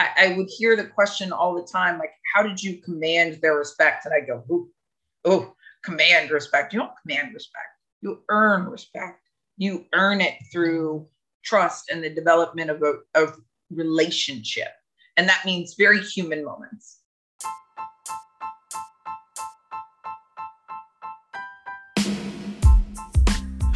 I, I would hear the question all the time, like, how did you command their respect? And I go, oh, oh, command respect. You don't command respect. You earn respect. You earn it through trust and the development of a of relationship. And that means very human moments.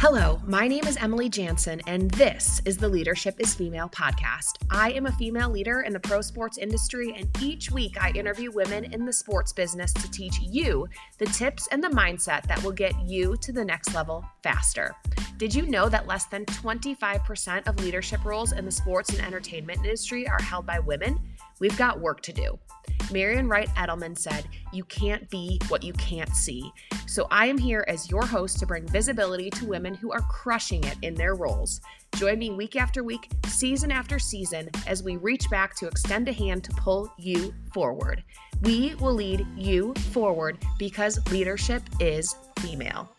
Hello, my name is Emily Jansen, and this is the Leadership is Female podcast. I am a female leader in the pro sports industry, and each week I interview women in the sports business to teach you the tips and the mindset that will get you to the next level faster. Did you know that less than 25% of leadership roles in the sports and entertainment industry are held by women? We've got work to do. Marian Wright Edelman said, You can't be what you can't see. So I am here as your host to bring visibility to women who are crushing it in their roles. Join me week after week, season after season, as we reach back to extend a hand to pull you forward. We will lead you forward because leadership is female.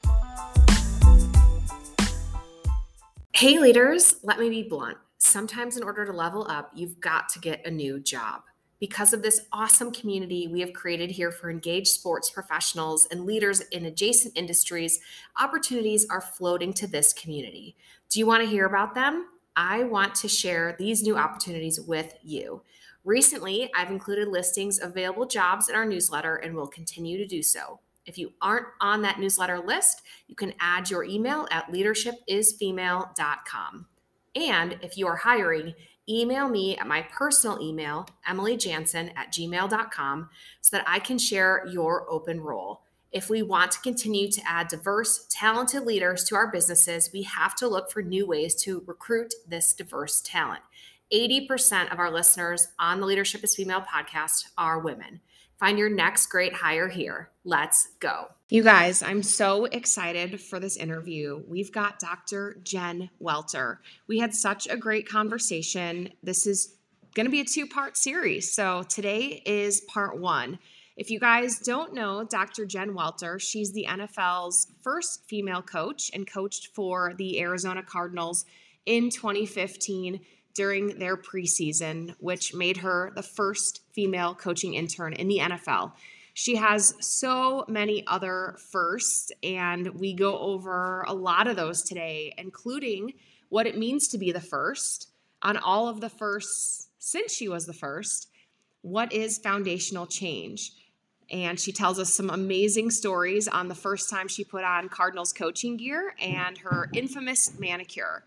Hey, leaders, let me be blunt. Sometimes, in order to level up, you've got to get a new job. Because of this awesome community we have created here for engaged sports professionals and leaders in adjacent industries, opportunities are floating to this community. Do you want to hear about them? I want to share these new opportunities with you. Recently, I've included listings of available jobs in our newsletter and will continue to do so. If you aren't on that newsletter list, you can add your email at leadershipisfemale.com. And if you are hiring, email me at my personal email, emilyjansen at gmail.com, so that I can share your open role. If we want to continue to add diverse, talented leaders to our businesses, we have to look for new ways to recruit this diverse talent. 80% of our listeners on the Leadership is Female podcast are women. Find your next great hire here. Let's go. You guys, I'm so excited for this interview. We've got Dr. Jen Welter. We had such a great conversation. This is going to be a two part series. So today is part one. If you guys don't know Dr. Jen Welter, she's the NFL's first female coach and coached for the Arizona Cardinals in 2015 during their preseason, which made her the first female coaching intern in the NFL. She has so many other firsts, and we go over a lot of those today, including what it means to be the first on all of the firsts since she was the first. What is foundational change? And she tells us some amazing stories on the first time she put on Cardinals coaching gear and her infamous manicure.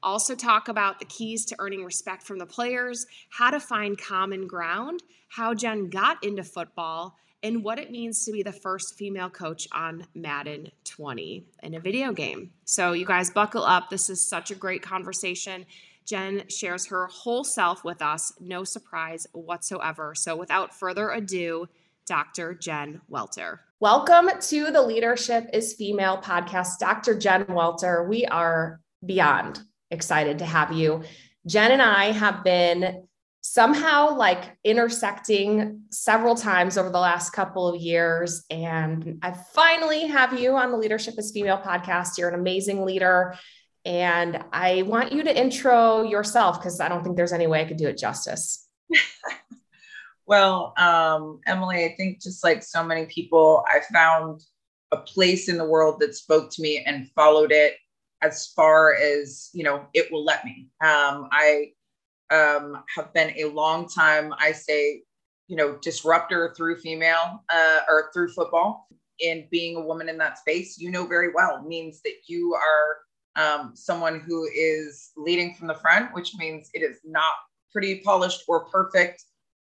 Also, talk about the keys to earning respect from the players, how to find common ground, how Jen got into football, and what it means to be the first female coach on Madden 20 in a video game. So, you guys, buckle up. This is such a great conversation. Jen shares her whole self with us, no surprise whatsoever. So, without further ado, Dr. Jen Welter. Welcome to the Leadership is Female podcast. Dr. Jen Welter, we are beyond excited to have you. Jen and I have been somehow like intersecting several times over the last couple of years. And I finally have you on the Leadership is Female podcast. You're an amazing leader. And I want you to intro yourself because I don't think there's any way I could do it justice. well, um, Emily, I think just like so many people, I found a place in the world that spoke to me and followed it as far as you know it will let me um, i um, have been a long time i say you know disruptor through female uh, or through football and being a woman in that space you know very well means that you are um, someone who is leading from the front which means it is not pretty polished or perfect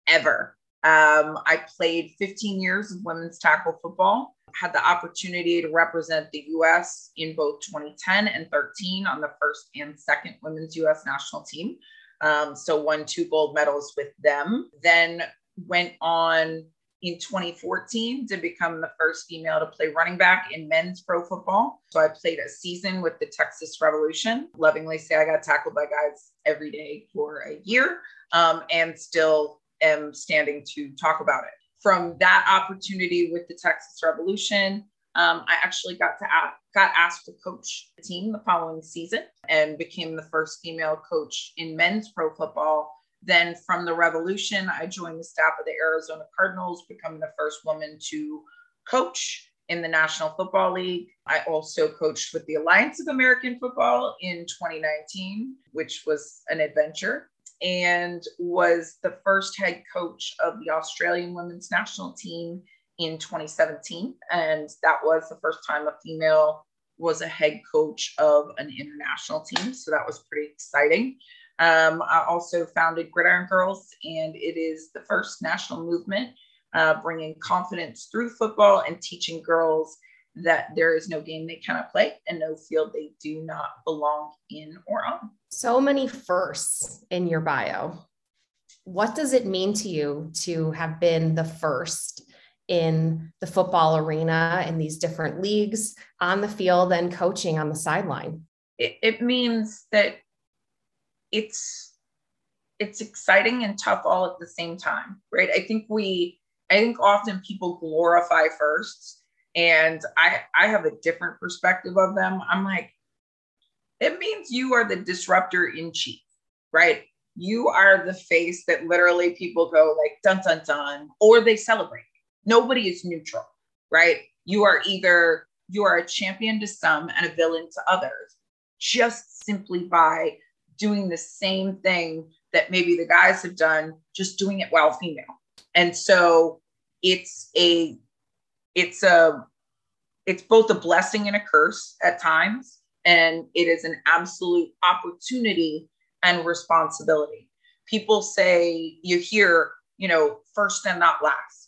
ever um, i played 15 years of women's tackle football had the opportunity to represent the US in both 2010 and 13 on the first and second women's US national team. Um, so won two gold medals with them. Then went on in 2014 to become the first female to play running back in men's pro football. So I played a season with the Texas Revolution. Lovingly say I got tackled by guys every day for a year um, and still am standing to talk about it from that opportunity with the Texas Revolution, um, I actually got to ask, got asked to coach the team the following season and became the first female coach in men's pro football Then from the revolution, I joined the staff of the Arizona Cardinals, becoming the first woman to coach in the National Football League. I also coached with the Alliance of American Football in 2019, which was an adventure, and was the first head coach of the Australian women's national team in 2017. And that was the first time a female was a head coach of an international team. So that was pretty exciting. Um, I also founded Gridiron Girls, and it is the first national movement uh, bringing confidence through football and teaching girls that there is no game they cannot play and no field they do not belong in or on. So many firsts in your bio. What does it mean to you to have been the first in the football arena in these different leagues on the field and coaching on the sideline? It, it means that it's it's exciting and tough all at the same time, right? I think we I think often people glorify firsts, and I I have a different perspective of them. I'm like, it means you are the disruptor in chief, right? You are the face that literally people go like dun dun dun, or they celebrate. Nobody is neutral, right? You are either you are a champion to some and a villain to others, just simply by doing the same thing that maybe the guys have done, just doing it while female. And so it's a it's a it's both a blessing and a curse at times and it is an absolute opportunity and responsibility people say you hear you know first and not last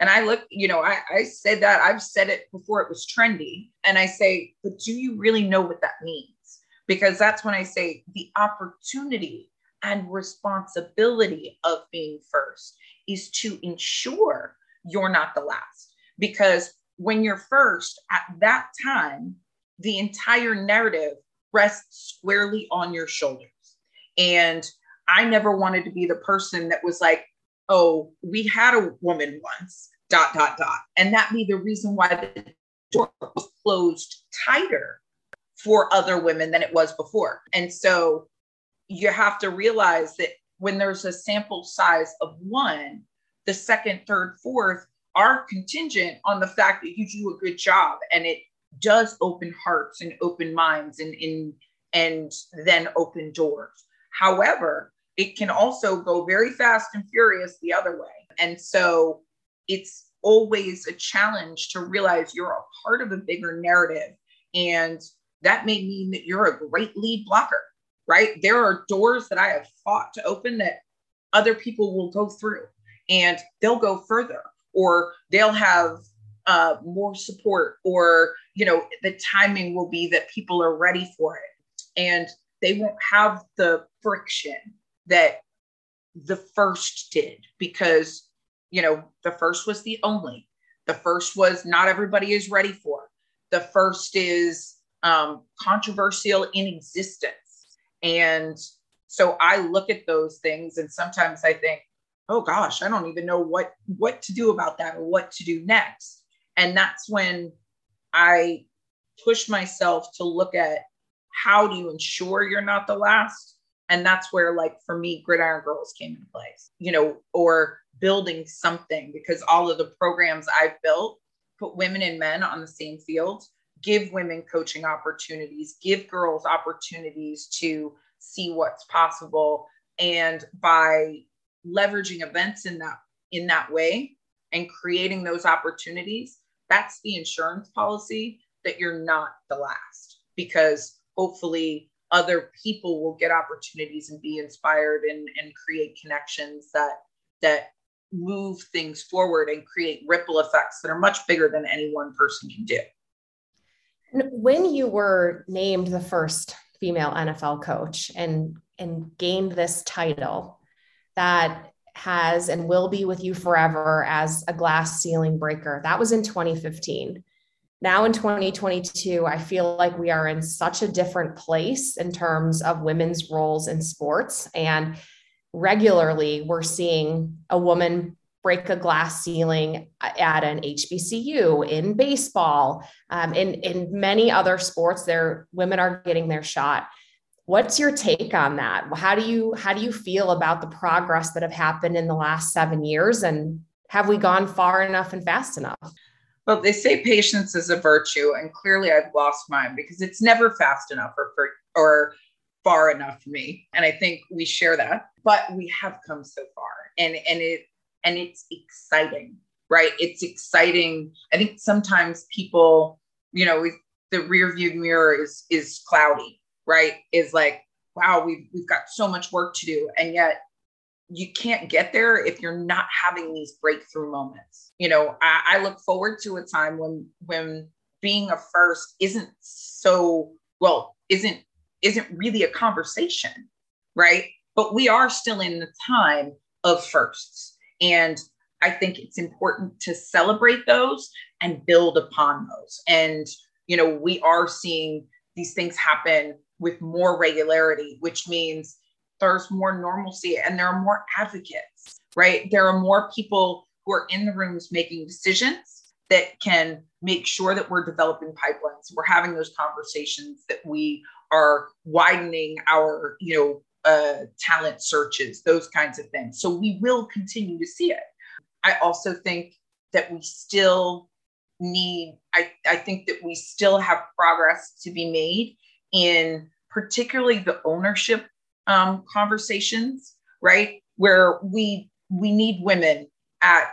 and i look you know I, I said that i've said it before it was trendy and i say but do you really know what that means because that's when i say the opportunity and responsibility of being first is to ensure you're not the last. Because when you're first at that time, the entire narrative rests squarely on your shoulders. And I never wanted to be the person that was like, oh, we had a woman once, dot, dot, dot. And that be the reason why the door was closed tighter for other women than it was before. And so you have to realize that when there's a sample size of one, the second, third, fourth are contingent on the fact that you do a good job and it does open hearts and open minds and in and then open doors. However, it can also go very fast and furious the other way. And so it's always a challenge to realize you're a part of a bigger narrative. And that may mean that you're a great lead blocker, right? There are doors that I have fought to open that other people will go through and they'll go further or they'll have uh, more support or you know the timing will be that people are ready for it and they won't have the friction that the first did because you know the first was the only the first was not everybody is ready for the first is um, controversial in existence and so i look at those things and sometimes i think oh gosh, I don't even know what what to do about that or what to do next. And that's when I push myself to look at how do you ensure you're not the last? And that's where, like, for me, Gridiron Girls came into place, you know, or building something because all of the programs I've built put women and men on the same field, give women coaching opportunities, give girls opportunities to see what's possible. And by leveraging events in that in that way and creating those opportunities that's the insurance policy that you're not the last because hopefully other people will get opportunities and be inspired and, and create connections that that move things forward and create ripple effects that are much bigger than any one person can do when you were named the first female nfl coach and and gained this title that has and will be with you forever as a glass ceiling breaker. That was in 2015. Now in 2022, I feel like we are in such a different place in terms of women's roles in sports. And regularly, we're seeing a woman break a glass ceiling at an HBCU, in baseball, um, in, in many other sports, there women are getting their shot What's your take on that? How do you how do you feel about the progress that have happened in the last 7 years and have we gone far enough and fast enough? Well, they say patience is a virtue, and clearly I've lost mine because it's never fast enough or for, or far enough for me. And I think we share that, but we have come so far, and and it and it's exciting, right? It's exciting. I think sometimes people, you know, the rear view mirror is is cloudy, right? Is like, wow, we've we've got so much work to do, and yet you can't get there if you're not having these breakthrough moments. You know, I, I look forward to a time when when being a first isn't so well isn't isn't really a conversation, right? But we are still in the time of firsts. And I think it's important to celebrate those and build upon those. And you know, we are seeing these things happen with more regularity, which means there's more normalcy and there are more advocates, right? There are more people who are in the rooms making decisions that can make sure that we're developing pipelines. We're having those conversations that we are widening our, you know, uh, talent searches, those kinds of things. So we will continue to see it. I also think that we still need I, I think that we still have progress to be made in particularly the ownership um, conversations right? Where we we need women at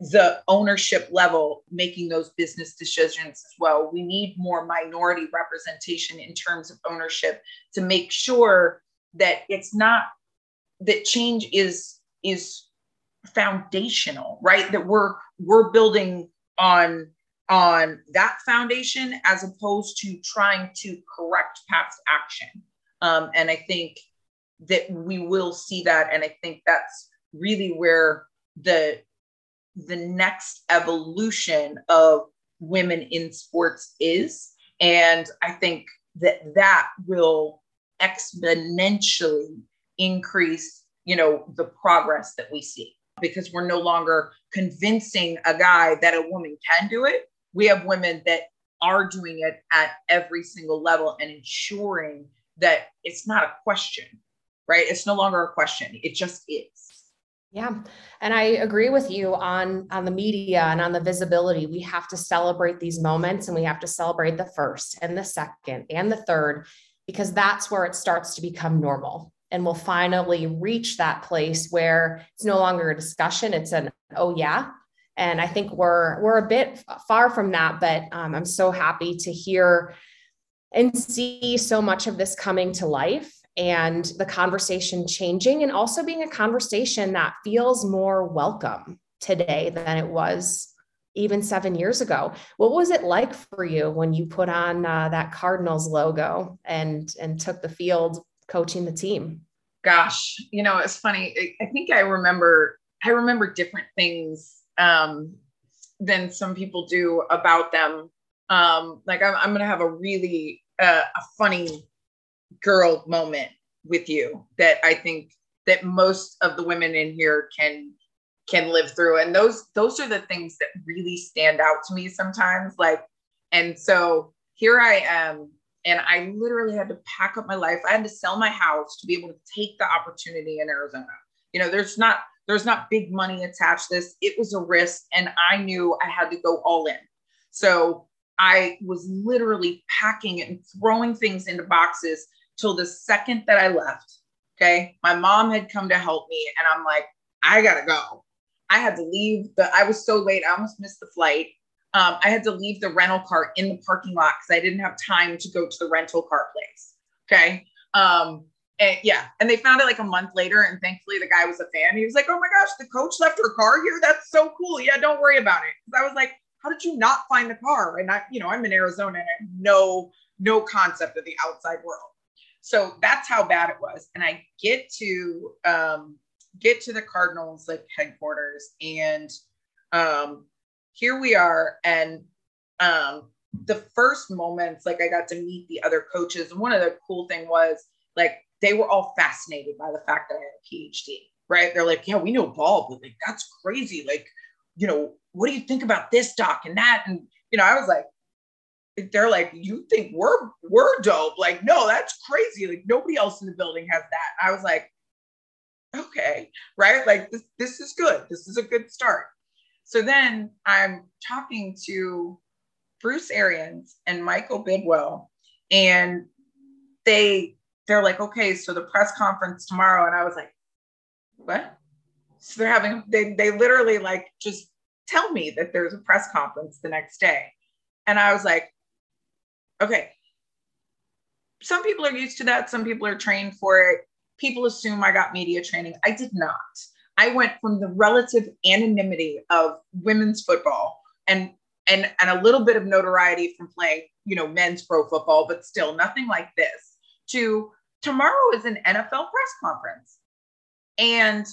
the ownership level making those business decisions as well. We need more minority representation in terms of ownership to make sure that it's not that change is is foundational right? That we're we're building on on that foundation as opposed to trying to correct past action. Um, and I think that we will see that. And I think that's really where the the next evolution of women in sports is. And I think that that will exponentially increase, you know, the progress that we see because we're no longer convincing a guy that a woman can do it. We have women that are doing it at every single level and ensuring that it's not a question, right? It's no longer a question. It just is. Yeah. And I agree with you on on the media and on the visibility. We have to celebrate these moments and we have to celebrate the first and the second and the third because that's where it starts to become normal and we'll finally reach that place where it's no longer a discussion it's an oh yeah and i think we're we're a bit far from that but um, i'm so happy to hear and see so much of this coming to life and the conversation changing and also being a conversation that feels more welcome today than it was even seven years ago. What was it like for you when you put on uh, that Cardinals logo and and took the field coaching the team? Gosh, you know, it's funny. I think I remember I remember different things um, than some people do about them. Um, like I'm, I'm going to have a really uh, a funny girl moment with you that I think that most of the women in here can can live through and those those are the things that really stand out to me sometimes like and so here I am and I literally had to pack up my life. I had to sell my house to be able to take the opportunity in Arizona. You know, there's not there's not big money attached to this. It was a risk and I knew I had to go all in. So I was literally packing and throwing things into boxes till the second that I left. Okay. My mom had come to help me and I'm like, I gotta go. I had to leave the I was so late. I almost missed the flight um, I had to leave the rental car in the parking lot because I didn't have time to go to the rental car place. Okay. Um, and yeah, and they found it like a month later, and thankfully the guy was a fan. He was like, "Oh my gosh, the coach left her car here. That's so cool. Yeah, don't worry about it." Because I was like, "How did you not find the car?" And I, you know, I'm in Arizona and I have no no concept of the outside world. So that's how bad it was. And I get to um, get to the Cardinals like headquarters, and um, here we are. And um the first moments like i got to meet the other coaches. And one of the cool thing was like they were all fascinated by the fact that i had a phd right? They're like yeah we know ball but like that's crazy. Like you know what do you think about this doc and that? And you know i was like they're like, you think we're we're dope? Like, no, that's crazy. Like nobody else in the building has that. I was like, okay, right? Like this, this is good. This is a good start. So then I'm talking to Bruce Arians and Michael Bidwill, and they they're like, okay, so the press conference tomorrow. And I was like, what? So they're having they they literally like just tell me that there's a press conference the next day. And I was like, okay. Some people are used to that. Some people are trained for it. People assume I got media training. I did not. I went from the relative anonymity of women's football and and and a little bit of notoriety from playing, you know, men's pro football, but still nothing like this. To tomorrow is an NFL press conference. And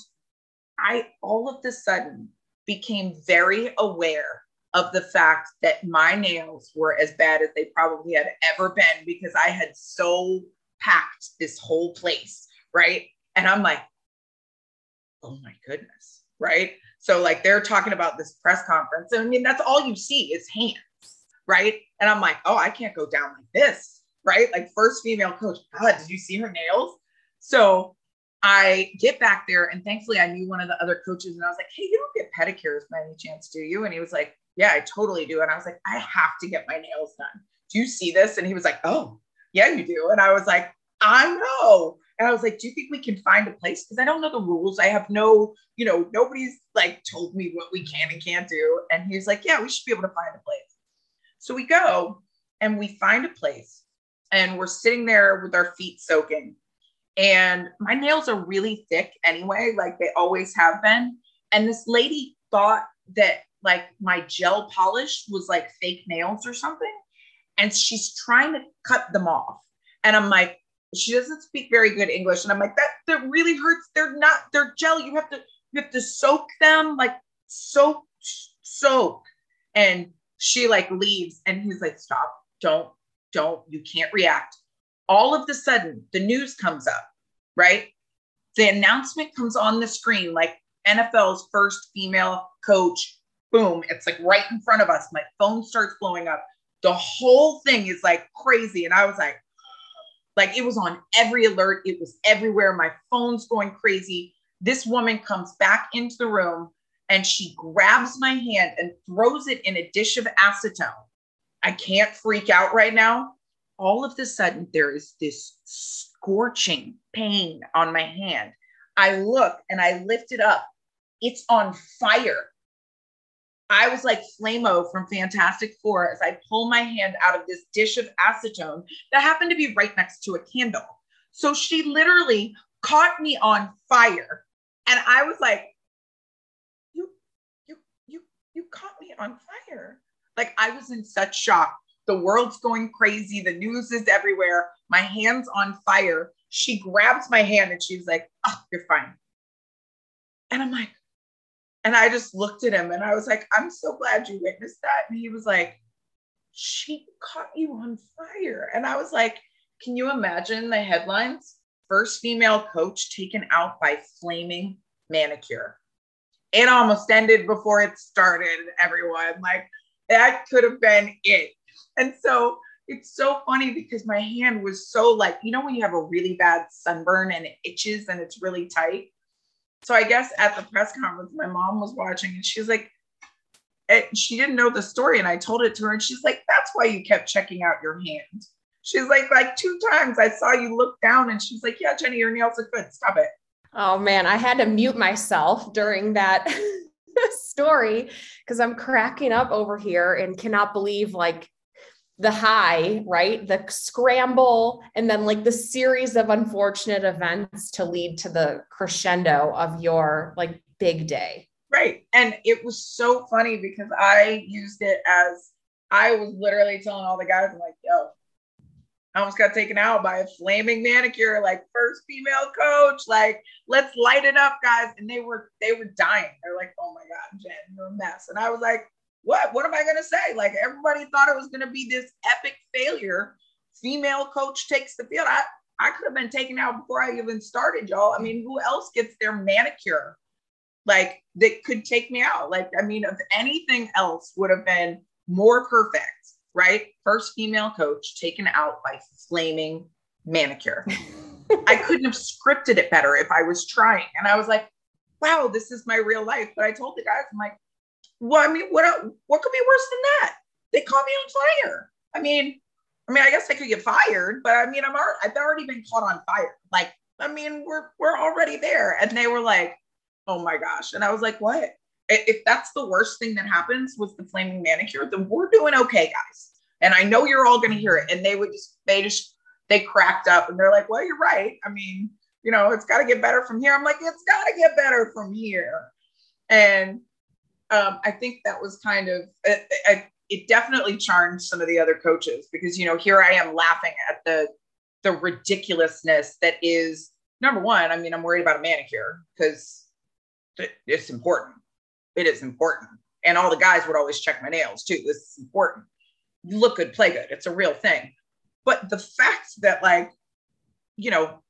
I all of the sudden became very aware of the fact that my nails were as bad as they probably had ever been because I had so packed this whole place, right? And I'm like, oh my goodness, right? So like they're talking about this press conference. And I mean, that's all you see is hands, right? And I'm like, oh, I can't go down like this, right? Like first female coach. God, did you see her nails? So I get back there and thankfully I knew one of the other coaches and I was like, hey, you don't get pedicures by any chance, do you? And he was like, yeah, I totally do. And I was like, I have to get my nails done. Do you see this? And he was like, oh, yeah, you do. And I was like, I know. And I was like, do you think we can find a place? Because I don't know the rules. I have no, you know, nobody's like told me what we can and can't do. And he's like, yeah, we should be able to find a place. So we go and we find a place and we're sitting there with our feet soaking. And my nails are really thick anyway, like they always have been. And this lady thought that like my gel polish was like fake nails or something. And she's trying to cut them off. And I'm like, she doesn't speak very good English. And I'm like, that that really hurts. They're not, they're gel. You have to, you have to soak them, like soak, soak. And she like leaves and he's like, stop, don't, don't, you can't react. All of the sudden, the news comes up, right? The announcement comes on the screen, like NFL's first female coach. Boom, it's like right in front of us. My phone starts blowing up. The whole thing is like crazy. And I was like, like it was on every alert, it was everywhere. My phone's going crazy. This woman comes back into the room and she grabs my hand and throws it in a dish of acetone. I can't freak out right now. All of a sudden, there is this scorching pain on my hand. I look and I lift it up. It's on fire. I was like Flamo from Fantastic Four as I pull my hand out of this dish of acetone that happened to be right next to a candle. So she literally caught me on fire. And I was like, you, you, you, you caught me on fire. Like I was in such shock. The world's going crazy. The news is everywhere. My hand's on fire. She grabs my hand and she's like, oh, you're fine. And I'm like, and I just looked at him and I was like, I'm so glad you witnessed that. And he was like, She caught you on fire. And I was like, Can you imagine the headlines? First female coach taken out by flaming manicure. It almost ended before it started, everyone. Like, that could have been it. And so it's so funny because my hand was so like, you know, when you have a really bad sunburn and it itches and it's really tight so I guess at the press conference, my mom was watching and she was like, it, she didn't know the story. And I told it to her and she's like, that's why you kept checking out your hand. She's like, like two times I saw you look down and she's like, yeah, Jenny, your nails are good. Stop it. Oh man, I had to mute myself during that story because I'm cracking up over here and cannot believe like the high, right? The scramble, and then like the series of unfortunate events to lead to the crescendo of your like big day. Right. And it was so funny because I used it as I was literally telling all the guys, I'm like, yo, I almost got taken out by a flaming manicure, like first female coach. Like, let's light it up, guys. And they were they were dying. They're like, oh my God, Jen, you're a mess. And I was like, what? What am I going to say? Like everybody thought it was going to be this epic failure. Female coach takes the field. I, I could have been taken out before I even started, y'all. I mean, who else gets their manicure? Like that could take me out. Like, I mean, if anything else would have been more perfect, right? First female coach taken out by flaming manicure. I couldn't have scripted it better if I was trying. And I was like, wow, this is my real life. But I told the guys, I'm like, well, I mean, what uh, what could be worse than that? They caught me on fire. I mean, I mean, I guess I could get fired, but I mean, I'm already, I've already been caught on fire. Like, I mean, we're we're already there. And they were like, oh my gosh. And I was like, what? If that's the worst thing that happens was the flaming manicure, then we're doing okay, guys. And I know you're all gonna hear it. And they would just they just they cracked up and they're like, well, you're right. I mean, you know, it's got to get better from here. I'm like, it's got to get better from here. And um, I think that was kind of, it, it, it definitely charmed some of the other coaches because, you know, here I am laughing at the, the ridiculousness that is number one. I mean, I'm worried about a manicure because it's important. It is important. And all the guys would always check my nails too. This is important. Look good, play good. It's a real thing. But the fact that, like, you know,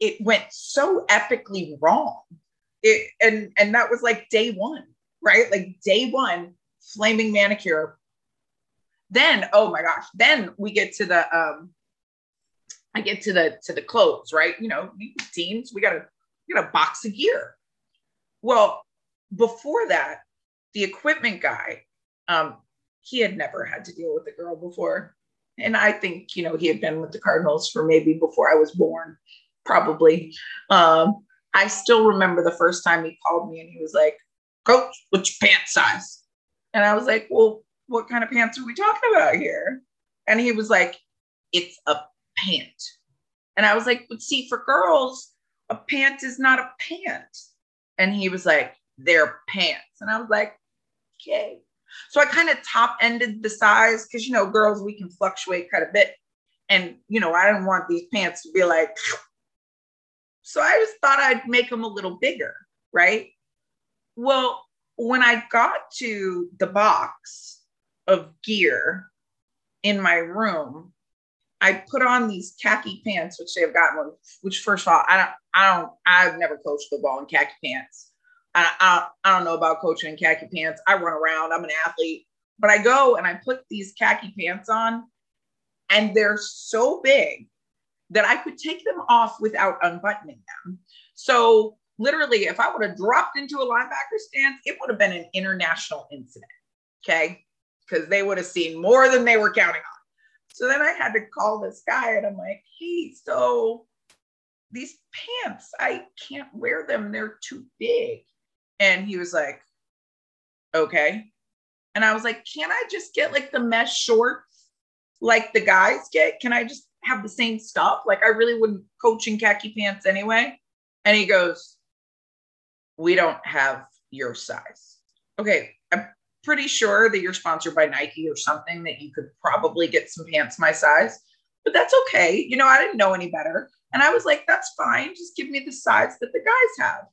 it went so epically wrong. It, and and that was like day one, right? Like day one, flaming manicure. Then, oh my gosh, then we get to the um I get to the to the clothes, right? You know, teams, we got a we got a box of gear. Well, before that, the equipment guy, um, he had never had to deal with a girl before. And I think, you know, he had been with the Cardinals for maybe before I was born probably. Um, I still remember the first time he called me and he was like, Coach, what's your pant size? And I was like, Well, what kind of pants are we talking about here? And he was like, It's a pant. And I was like, But see, for girls, a pant is not a pant. And he was like, They're pants. And I was like, Okay. So I kind of top ended the size because, you know, girls, we can fluctuate quite a bit. And, you know, I didn't want these pants to be like so I just thought I'd make them a little bigger, right? Well, when I got to the box of gear in my room, I put on these khaki pants, which they have gotten, which first of all, I don't, I don't, I've never coached football in khaki pants. I, I, I don't know about coaching in khaki pants. I run around, I'm an athlete, but I go and I put these khaki pants on and they're so big that I could take them off without unbuttoning them. So literally, if I would have dropped into a linebacker stance, it would have been an international incident. Okay. Because they would have seen more than they were counting on. So then I had to call this guy and I'm like, hey, so these pants, I can't wear them. They're too big. And he was like, okay. And I was like, can I just get like the mesh shorts like the guys get? Can I just have the same stuff. Like I really wouldn't coach in khaki pants anyway. And he goes, We don't have your size. Okay, I'm pretty sure that you're sponsored by Nike or something that you could probably get some pants my size, but that's okay. You know, I didn't know any better. And I was like, That's fine. Just give me the size that the guys have.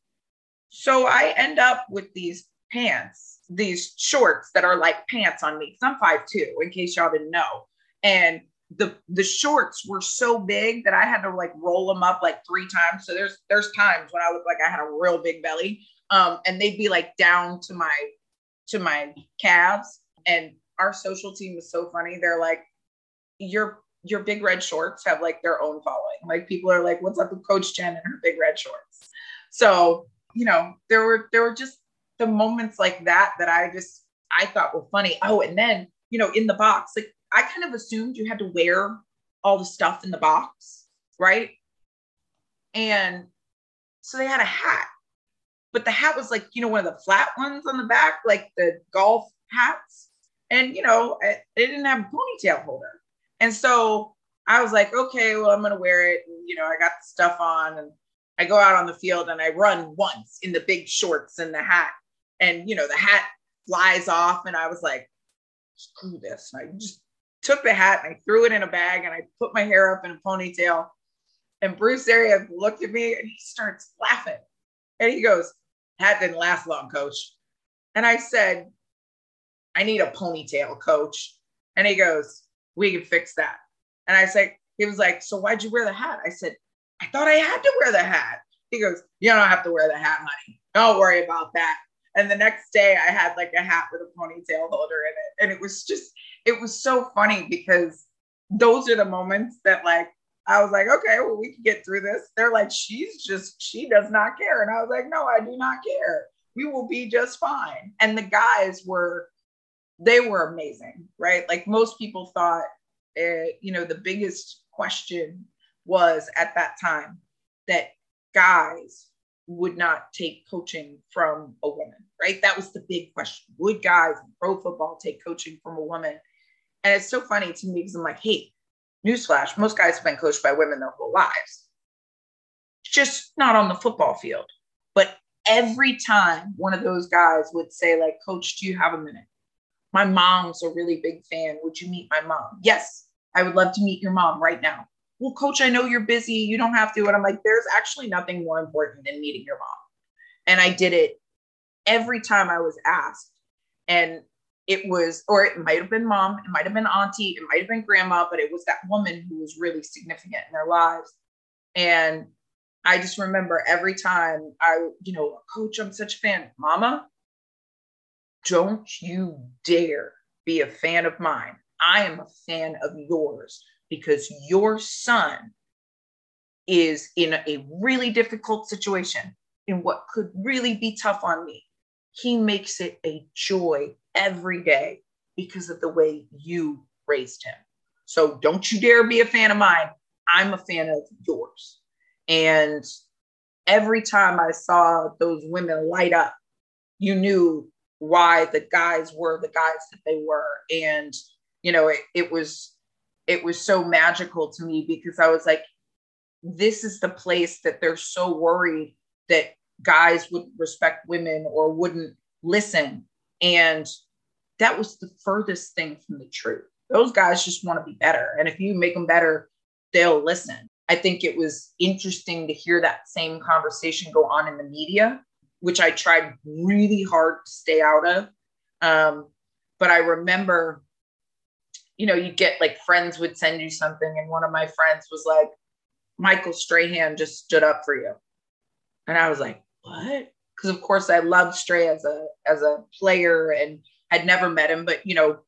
So I end up with these pants, these shorts that are like pants on me. Because I'm five two, in case y'all didn't know. And the the shorts were so big that I had to like roll them up like three times. So there's there's times when I look like I had a real big belly, um, and they'd be like down to my to my calves. And our social team was so funny. They're like, your your big red shorts have like their own following. Like people are like, what's up with Coach Jen and her big red shorts? So you know, there were there were just the moments like that that I just I thought were funny. Oh, and then you know, in the box, like I kind of assumed you had to wear all the stuff in the box, right? And so they had a hat, but the hat was like, you know, one of the flat ones on the back, like the golf hats. And, you know, it, it didn't have a ponytail holder. And so I was like, okay, well, I'm going to wear it. And, you know, I got the stuff on and I go out on the field and I run once in the big shorts and the hat. And, you know, the hat flies off. And I was like, screw this. And I just took the hat and I threw it in a bag and I put my hair up in a ponytail. And Bruce Arians looked at me and he starts laughing. And he goes, Hat didn't last long, coach. And I said, I need a ponytail, coach. And he goes, We can fix that. And I said, He was like, So why'd you wear the hat? I said, I thought I had to wear the hat. He goes, You don't have to wear the hat, honey. Don't worry about that. And the next day I had like a hat with a ponytail holder in it. And it was just, it was so funny because those are the moments that like I was like, okay, well, we can get through this. They're like, she's just, she does not care. And I was like, no, I do not care. We will be just fine. And the guys were, they were amazing, right? Like most people thought, uh, you know, the biggest question was at that time that guys would not take coaching from a woman, right? That was the big question. Would guys in pro football take coaching from a woman? And it's so funny to me because I'm like, hey, newsflash, most guys have been coached by women their whole lives. Just not on the football field. But every time one of those guys would say, like, Coach, do you have a minute? My mom's a really big fan. Would you meet my mom? Yes, I would love to meet your mom right now. Well, coach, I know you're busy. You don't have to. And I'm like, there's actually nothing more important than meeting your mom. And I did it every time I was asked. And it was, or it might have been mom, it might have been auntie, it might have been grandma, but it was that woman who was really significant in their lives. And I just remember every time I, you know, coach, I'm such a fan. Mama, don't you dare be a fan of mine. I am a fan of yours because your son is in a really difficult situation in what could really be tough on me. He makes it a joy every day because of the way you raised him. So don't you dare be a fan of mine. I'm a fan of yours. And every time I saw those women light up, you knew why the guys were the guys that they were. And, you know, it, it was it was so magical to me because I was like, this is the place that they're so worried that guys wouldn't respect women or wouldn't listen. And that was the furthest thing from the truth. Those guys just want to be better. And if you make them better, they'll listen. I think it was interesting to hear that same conversation go on in the media, which I tried really hard to stay out of. Um, but I remember, you know, you get like friends would send you something, and one of my friends was like, Michael Strahan just stood up for you. And I was like, what? Because of course I loved Stray as a as a player and had never met him, but you know,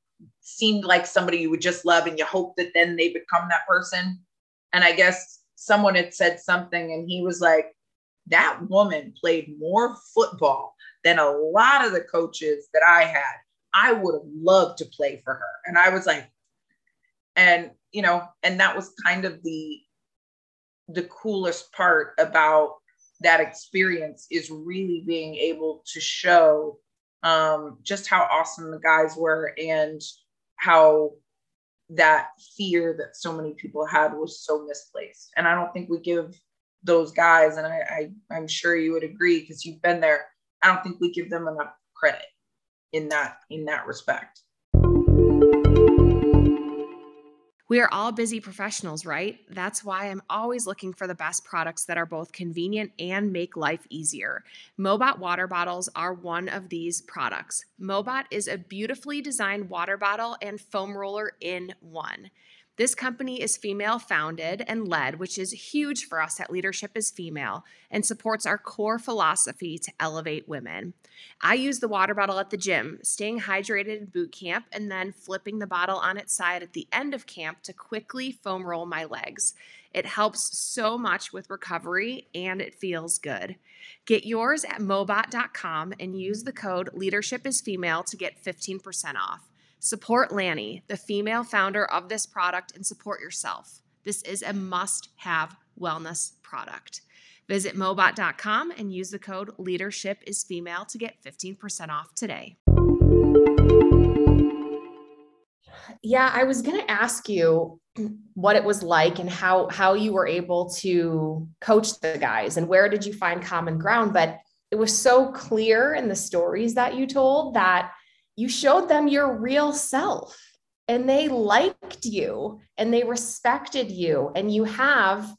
seemed like somebody you would just love and you hope that then they become that person. And I guess someone had said something and he was like, that woman played more football than a lot of the coaches that I had. I would have loved to play for her. And I was like, and you know, and that was kind of the the coolest part about that experience is really being able to show um, just how awesome the guys were and how that fear that so many people had was so misplaced. And I don't think we give those guys, and I, I I'm sure you would agree because you've been there. I don't think we give them enough credit in that in that respect. We are all busy professionals, right? That's why I'm always looking for the best products that are both convenient and make life easier. Mobot water bottles are one of these products. Mobot is a beautifully designed water bottle and foam roller in one. This company is female founded and led, which is huge for us at Leadership is Female and supports our core philosophy to elevate women. I use the water bottle at the gym, staying hydrated in boot camp, and then flipping the bottle on its side at the end of camp to quickly foam roll my legs. It helps so much with recovery and it feels good. Get yours at mobot.com and use the code Leadership is Female to get 15% off. Support Lanny, the female founder of this product, and support yourself. This is a must have wellness product. Visit mobot.com and use the code leadership is female to get 15% off today. Yeah, I was going to ask you what it was like and how how you were able to coach the guys and where did you find common ground, but it was so clear in the stories that you told that you showed them your real self and they liked you and they respected you and you have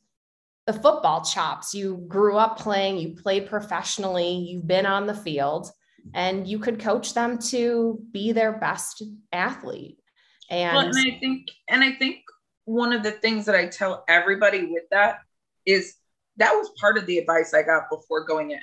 the football chops. You grew up playing you played professionally you've been on the field and you could coach them to be their best athlete. And, well, and i think and i think one of the things that i tell everybody with that is that was part of the advice i got before going in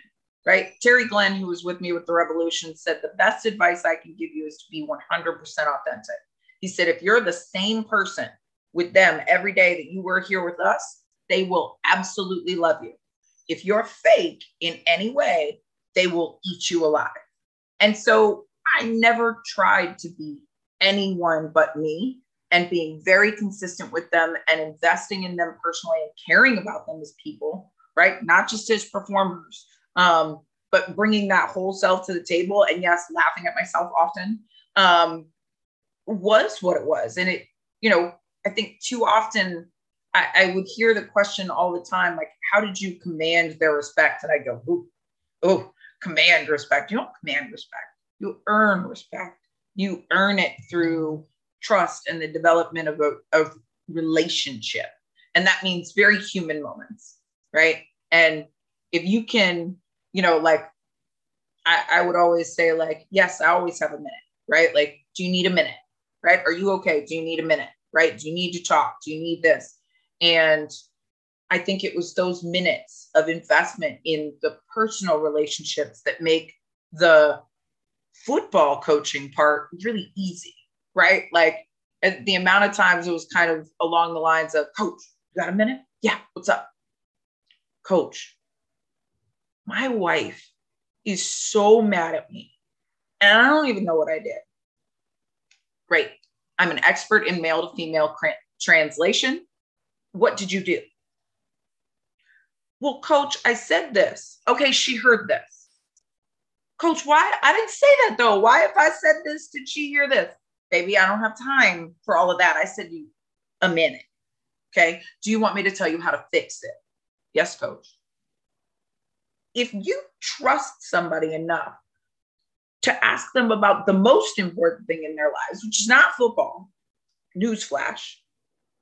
right? Terry Glenn, who was with me with the revolution, said the best advice I can give you is to be 100% authentic. He said, if you're the same person with them every day that you were here with us, they will absolutely love you. If you're fake in any way, they will eat you alive. And so I never tried to be anyone but me and being very consistent with them and investing in them personally and caring about them as people, right? Not just as performers, um, but bringing that whole self to the table. And yes, laughing at myself often um, was what it was. And it, you know, I think too often I, I, would hear the question all the time, like, how did you command their respect? And I go, oh, oh, command respect. You don't command respect. You earn respect. You earn it through trust and the development of a of relationship. And that means very human moments, right? And if you can, you know, like I, I would always say, like, yes, I always have a minute, right? Like, do you need a minute? Right? Are you okay? Do you need a minute? Right? Do you need to talk? Do you need this? And I think it was those minutes of investment in the personal relationships that make the football coaching part really easy, right? Like the amount of times it was kind of along the lines of, Coach, you got a minute? Yeah, what's up? Coach, my wife is so mad at me, and I don't even know what I did. Great. I'm an expert in male to female translation. What did you do? Well, coach, I said this. Okay, she heard this. Coach, why? I didn't say that though. Why, if I said this, did she hear this? Baby, I don't have time for all of that. I said you a minute. Okay. Do you want me to tell you how to fix it? Yes, coach. If you trust somebody enough to ask them about the most important thing in their lives, which is not football, newsflash,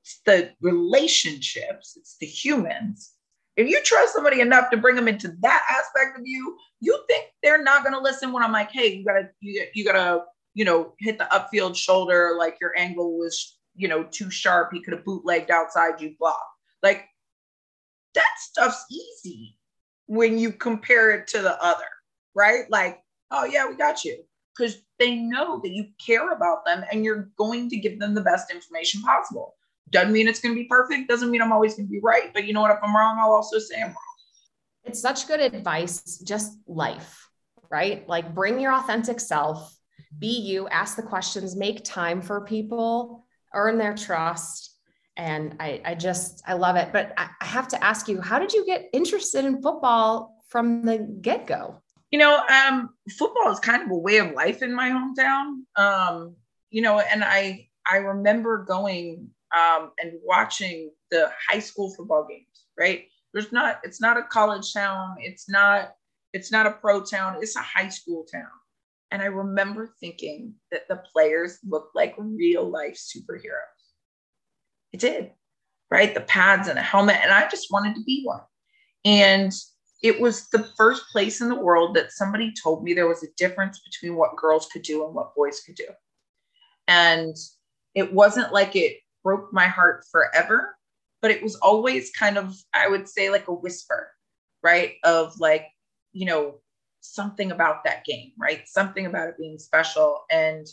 it's the relationships, it's the humans, if you trust somebody enough to bring them into that aspect of you, you think they're not going to listen when I'm like, hey, you gotta, you, you gotta, you know, hit the upfield shoulder, like your angle was, you know, too sharp. He could have bootlegged outside you block. Like that stuff's easy when you compare it to the other, right? Like, oh yeah, we got you. Because they know that you care about them and you're going to give them the best information possible. Doesn't mean it's going to be perfect. Doesn't mean I'm always going to be right. But you know what? If I'm wrong, I'll also say I'm wrong. It's such good advice, just life, right? Like bring your authentic self, be you, ask the questions, make time for people, earn their trust. And I, I just, I love it. But I, I have to ask you, how did you get interested in football from the get go? You know, um, football is kind of a way of life in my hometown. Um, you know, and I, I remember going um, and watching the high school football games, right? There's not, it's not a college town. It's not, it's not a pro town. It's a high school town. And I remember thinking that the players looked like real life superheroes. It did, right? The pads and the helmet. And I just wanted to be one. And it was the first place in the world that somebody told me there was a difference between what girls could do and what boys could do. And it wasn't like it broke my heart forever, but it was always kind of, I would say, like a whisper, right? Of like, you know, something about that game, right? Something about it being special. And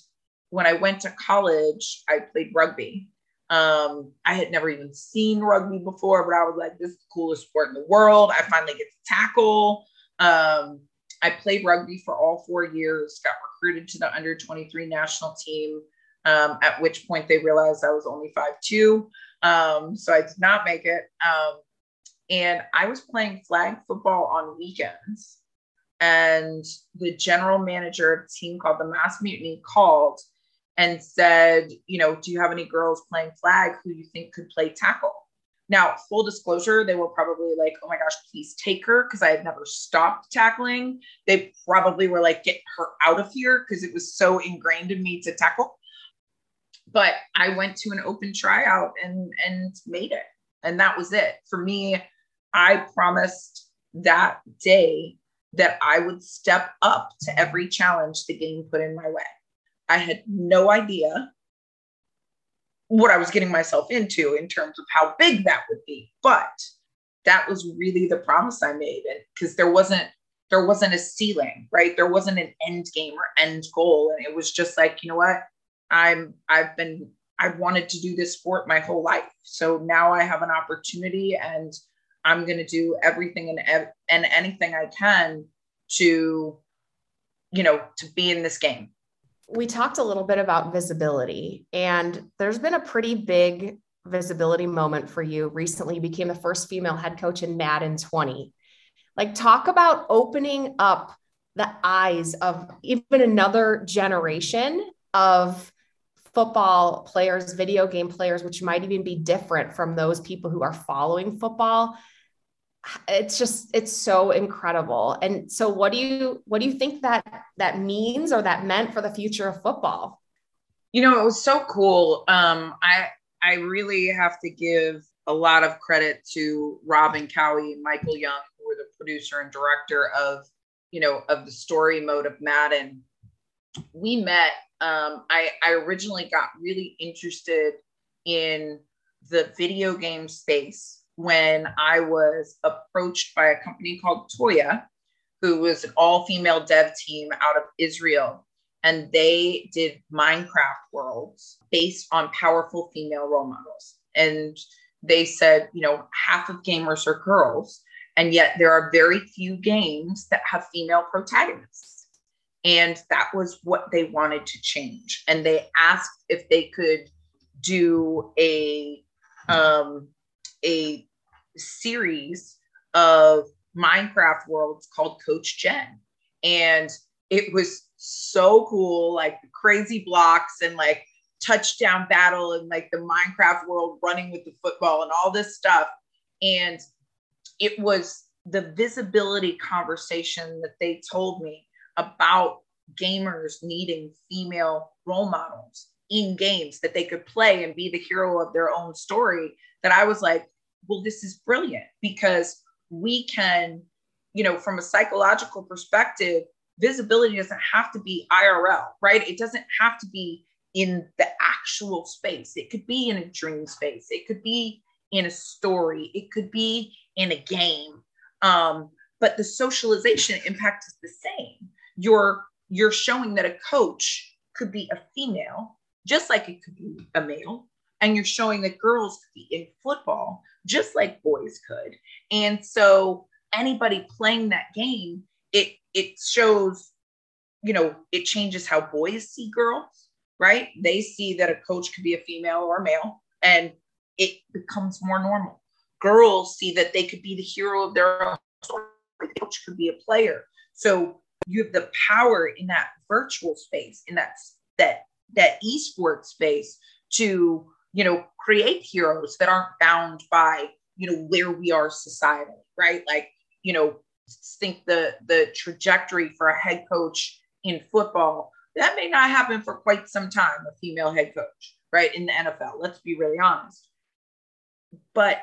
when I went to college, I played rugby. Um, I had never even seen rugby before, but I was like, this is the coolest sport in the world. I finally get to tackle. Um, I played rugby for all four years, got recruited to the under 23 national team um, at which point they realized I was only five two, um, so I did not make it. Um, and I was playing flag football on weekends. And the general manager of a team called the Mass Mutiny called and said, you know, do you have any girls playing flag who you think could play tackle? Now, full disclosure, they were probably like, oh my gosh, please take her because I had never stopped tackling. They probably were like, get her out of here because it was so ingrained in me to tackle but I went to an open tryout and and made it. And that was it. For me, I promised that day that I would step up to every challenge the game put in my way. I had no idea what I was getting myself into in terms of how big that would be, but that was really the promise I made and because there wasn't there wasn't a ceiling, right? There wasn't an end game or end goal and it was just like, you know what? I'm I've been I've wanted to do this sport my whole life. So now I have an opportunity and I'm going to do everything and and anything I can to you know to be in this game. We talked a little bit about visibility and there's been a pretty big visibility moment for you recently you became the first female head coach in Madden 20. Like talk about opening up the eyes of even another generation of football players, video game players, which might even be different from those people who are following football. It's just it's so incredible. And so what do you what do you think that that means or that meant for the future of football? You know, it was so cool. Um I I really have to give a lot of credit to Robin Cowie and Michael Young, who were the producer and director of, you know, of the story mode of Madden. We met um, I, I originally got really interested in the video game space when I was approached by a company called Toya, who was an all female dev team out of Israel. And they did Minecraft worlds based on powerful female role models. And they said, you know, half of gamers are girls. And yet there are very few games that have female protagonists and that was what they wanted to change and they asked if they could do a um, a series of minecraft worlds called coach jen and it was so cool like crazy blocks and like touchdown battle and like the minecraft world running with the football and all this stuff. And it was the visibility conversation that they told me about gamers needing female role models in games that they could play and be the hero of their own story that I was like, well, this is brilliant because we can, you know, from a psychological perspective, visibility doesn't have to be IRL, right? It doesn't have to be in the actual space. It could be in a dream space. It could be in a story. It could be in a game. Um, but the socialization impact is the same you're you're showing that a coach could be a female just like it could be a male and you're showing that girls could be in football just like boys could. And so anybody playing that game it it shows you know it changes how boys see girls right? They see that a coach could be a female or a male and it becomes more normal. Girls see that they could be the hero of their own story the coach could be a player. So you have the power in that virtual space in that that that esports space to you know create heroes that aren't bound by you know where we are societally right like you know think the the trajectory for a head coach in football that may not happen for quite some time a female head coach right in the NFL let's be really honest but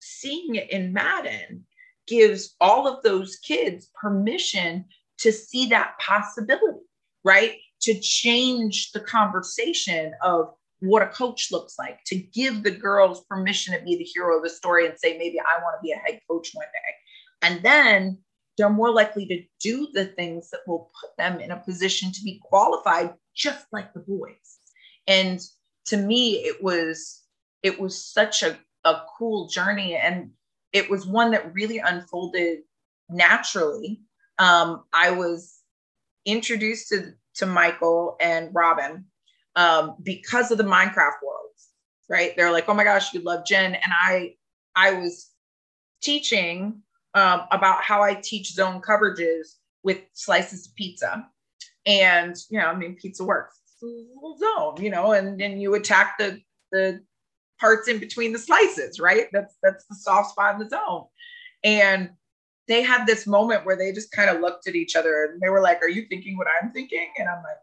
seeing it in Madden gives all of those kids permission to see that possibility, right? To change the conversation of what a coach looks like, to give the girls permission to be the hero of the story and say, maybe I want to be a head coach one day. And then they're more likely to do the things that will put them in a position to be qualified, just like the boys. And to me, it was it was such a, a cool journey. And it was one that really unfolded naturally um, I was introduced to, to Michael and Robin um, because of the Minecraft worlds, right? They're like, oh my gosh, you love Jen. And I, I was teaching um, about how I teach zone coverages with slices of pizza. And, you know, I mean, pizza works. Zone, you know, and then you attack the, the parts in between the slices, right? That's, that's the soft spot in the zone. And they had this moment where they just kind of looked at each other and they were like, Are you thinking what I'm thinking? And I'm like,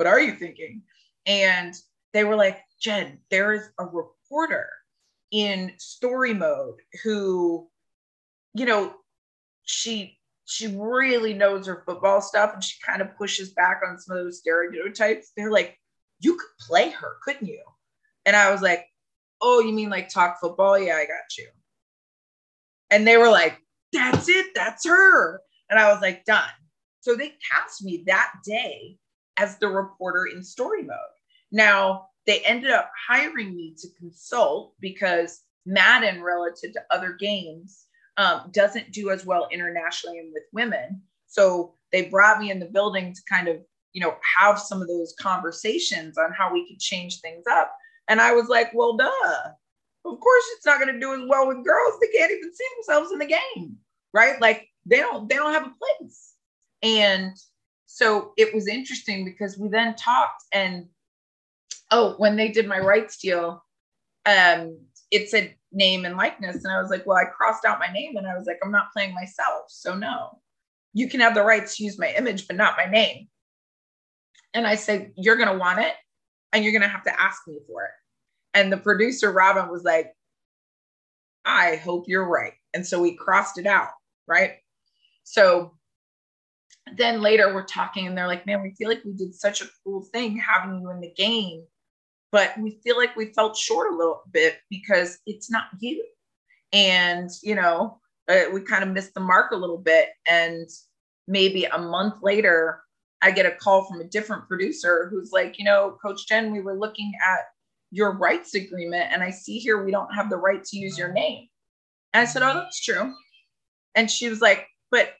What are you thinking? And they were like, Jen, there is a reporter in story mode who, you know, she she really knows her football stuff and she kind of pushes back on some of those stereotypes. They're like, you could play her, couldn't you? And I was like, oh, you mean like talk football? Yeah, I got you. And they were like, that's it, that's her. And I was like, done. So they cast me that day as the reporter in story mode. Now, they ended up hiring me to consult because Madden, relative to other games, um, doesn't do as well internationally and with women. So they brought me in the building to kind of, you know, have some of those conversations on how we could change things up. And I was like, well, duh. Of course, it's not going to do as well with girls. They can't even see themselves in the game, right? Like they don't, they don't have a place. And so it was interesting because we then talked and oh, when they did my rights deal, um, it said name and likeness. And I was like, well, I crossed out my name and I was like, I'm not playing myself. So no, you can have the rights to use my image, but not my name. And I said, you're going to want it and you're going to have to ask me for it. And the producer, Robin, was like, I hope you're right. And so we crossed it out. Right. So then later we're talking and they're like, man, we feel like we did such a cool thing having you in the game but we feel like we felt short a little bit because it's not you. And you know uh, we kind of missed the mark a little bit. And maybe a month later i get a call from a different producer who's like you know coach jen we were looking at your rights agreement and i see here we don't have the right to use your name. And i said oh that's true. And she was like but but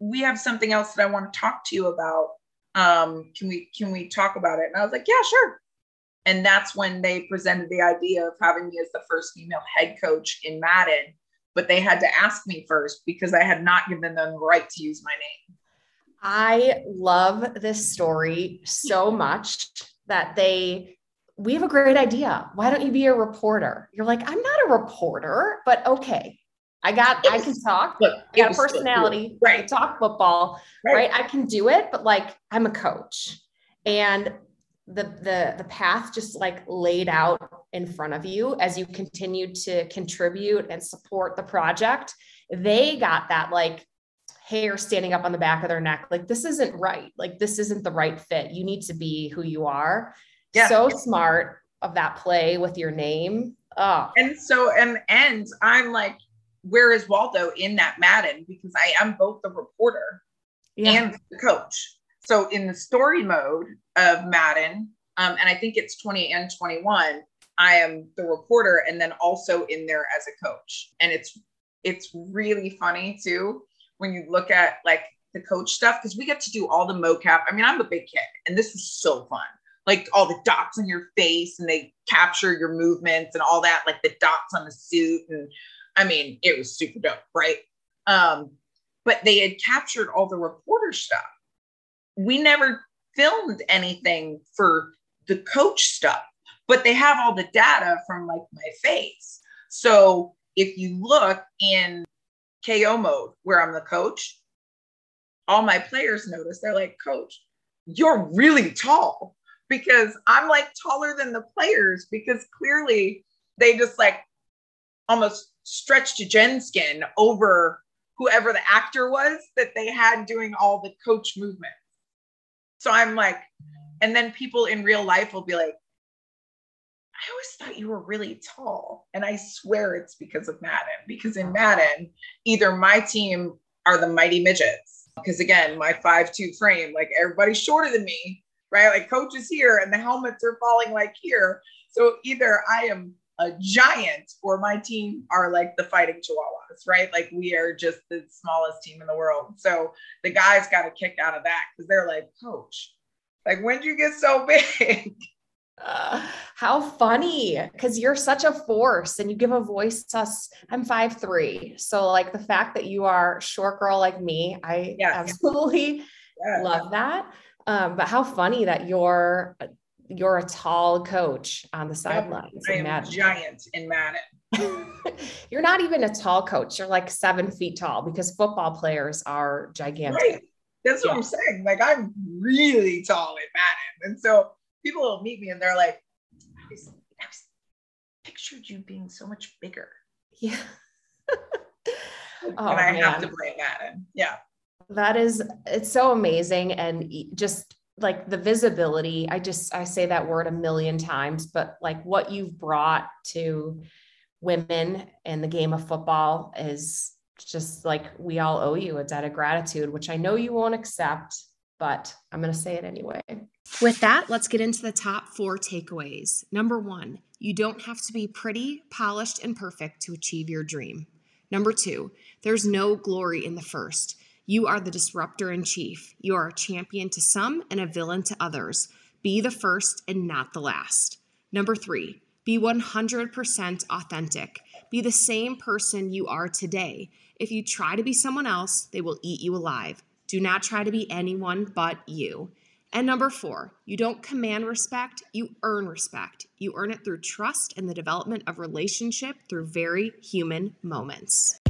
we have something else that i want to talk to you about um, can we can we talk about it? And I was like, yeah, sure. And that's when they presented the idea of having me as the first female head coach in Madden. But they had to ask me first because I had not given them the right to use my name. I love this story so much that they we have a great idea. Why don't you be a reporter? You're like, I'm not a reporter, but okay. I got, I can talk. Look, I got personality. Cool. Right. I talk football. Right. right. I can do it, but like I'm a coach. And the the the path just like laid out in front of you as you continued to contribute and support the project. They got that like hair standing up on the back of their neck. Like this isn't right. Like this isn't the right fit. You need to be who you are. Yeah. So smart of that play with your name. Oh. And so and and I'm like where is Waldo in that Madden? Because I am both the reporter yeah. and the coach. So in the story mode of Madden, um, and I think it's 20 and 21, I am the reporter and then also in there as a coach. And it's it's really funny too when you look at like the coach stuff because we get to do all the mocap. I mean, I'm a big kid and this is so fun. Like all the dots on your face and they capture your movements and all that, like the dots on the suit and I mean, it was super dope, right? Um, but they had captured all the reporter stuff. We never filmed anything for the coach stuff, but they have all the data from like my face. So if you look in KO mode where I'm the coach, all my players notice they're like, Coach, you're really tall because I'm like taller than the players because clearly they just like almost stretched Jen skin over whoever the actor was that they had doing all the coach movement. So I'm like, and then people in real life will be like, I always thought you were really tall. And I swear it's because of Madden, because in Madden, either my team are the mighty midgets, because again, my five-two frame, like everybody's shorter than me, right? Like coach is here and the helmets are falling like here. So either I am a giant or my team are like the fighting chihuahuas right? Like we are just the smallest team in the world. So the guys got a kick out of that because they're like coach like when did you get so big? Uh, how funny because you're such a force and you give a voice to us. I'm five three so like the fact that you are short girl like me i yes. absolutely yes. love that. Um, but how funny that you're you're a tall coach on the sidelines. I am Madden. giant in Madden. you're not even a tall coach. You're like seven feet tall because football players are gigantic. Right. That's yeah. what I'm saying. Like I'm really tall in Madden. And so people will meet me and they're like, I was, I was pictured you being so much bigger. Yeah. oh, and I man. have to play Madden. Yeah. That is, it's so amazing. And just like the visibility i just i say that word a million times but like what you've brought to women in the game of football is just like we all owe you a debt of gratitude which i know you won't accept but I'm going to say it anyway. With that, let's get into the top four takeaways. Number one, you don't have to be pretty, polished, and perfect to achieve your dream. Number two, there's no glory in the first. You are the disruptor in chief. You are a champion to some and a villain to others. Be the first and not the last. Number three, be 100% authentic. Be the same person you are today. If you try to be someone else, they will eat you alive. Do not try to be anyone but you. And number four, you don't command respect, you earn respect. You earn it through trust and the development of relationship through very human moments.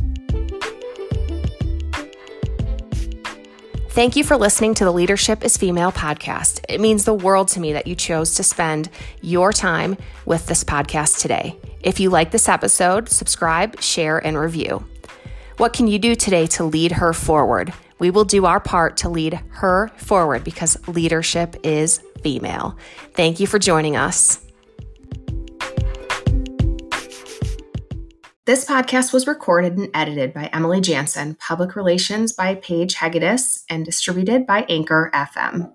Thank you for listening to the Leadership is Female podcast. It means the world to me that you chose to spend your time with this podcast today. If you like this episode, subscribe, share, and review. What can you do today to lead her forward? We will do our part to lead her forward because leadership is female. Thank you for joining us. This podcast was recorded and edited by Emily Jansen, public relations by Paige Hegedus, and distributed by Anchor FM.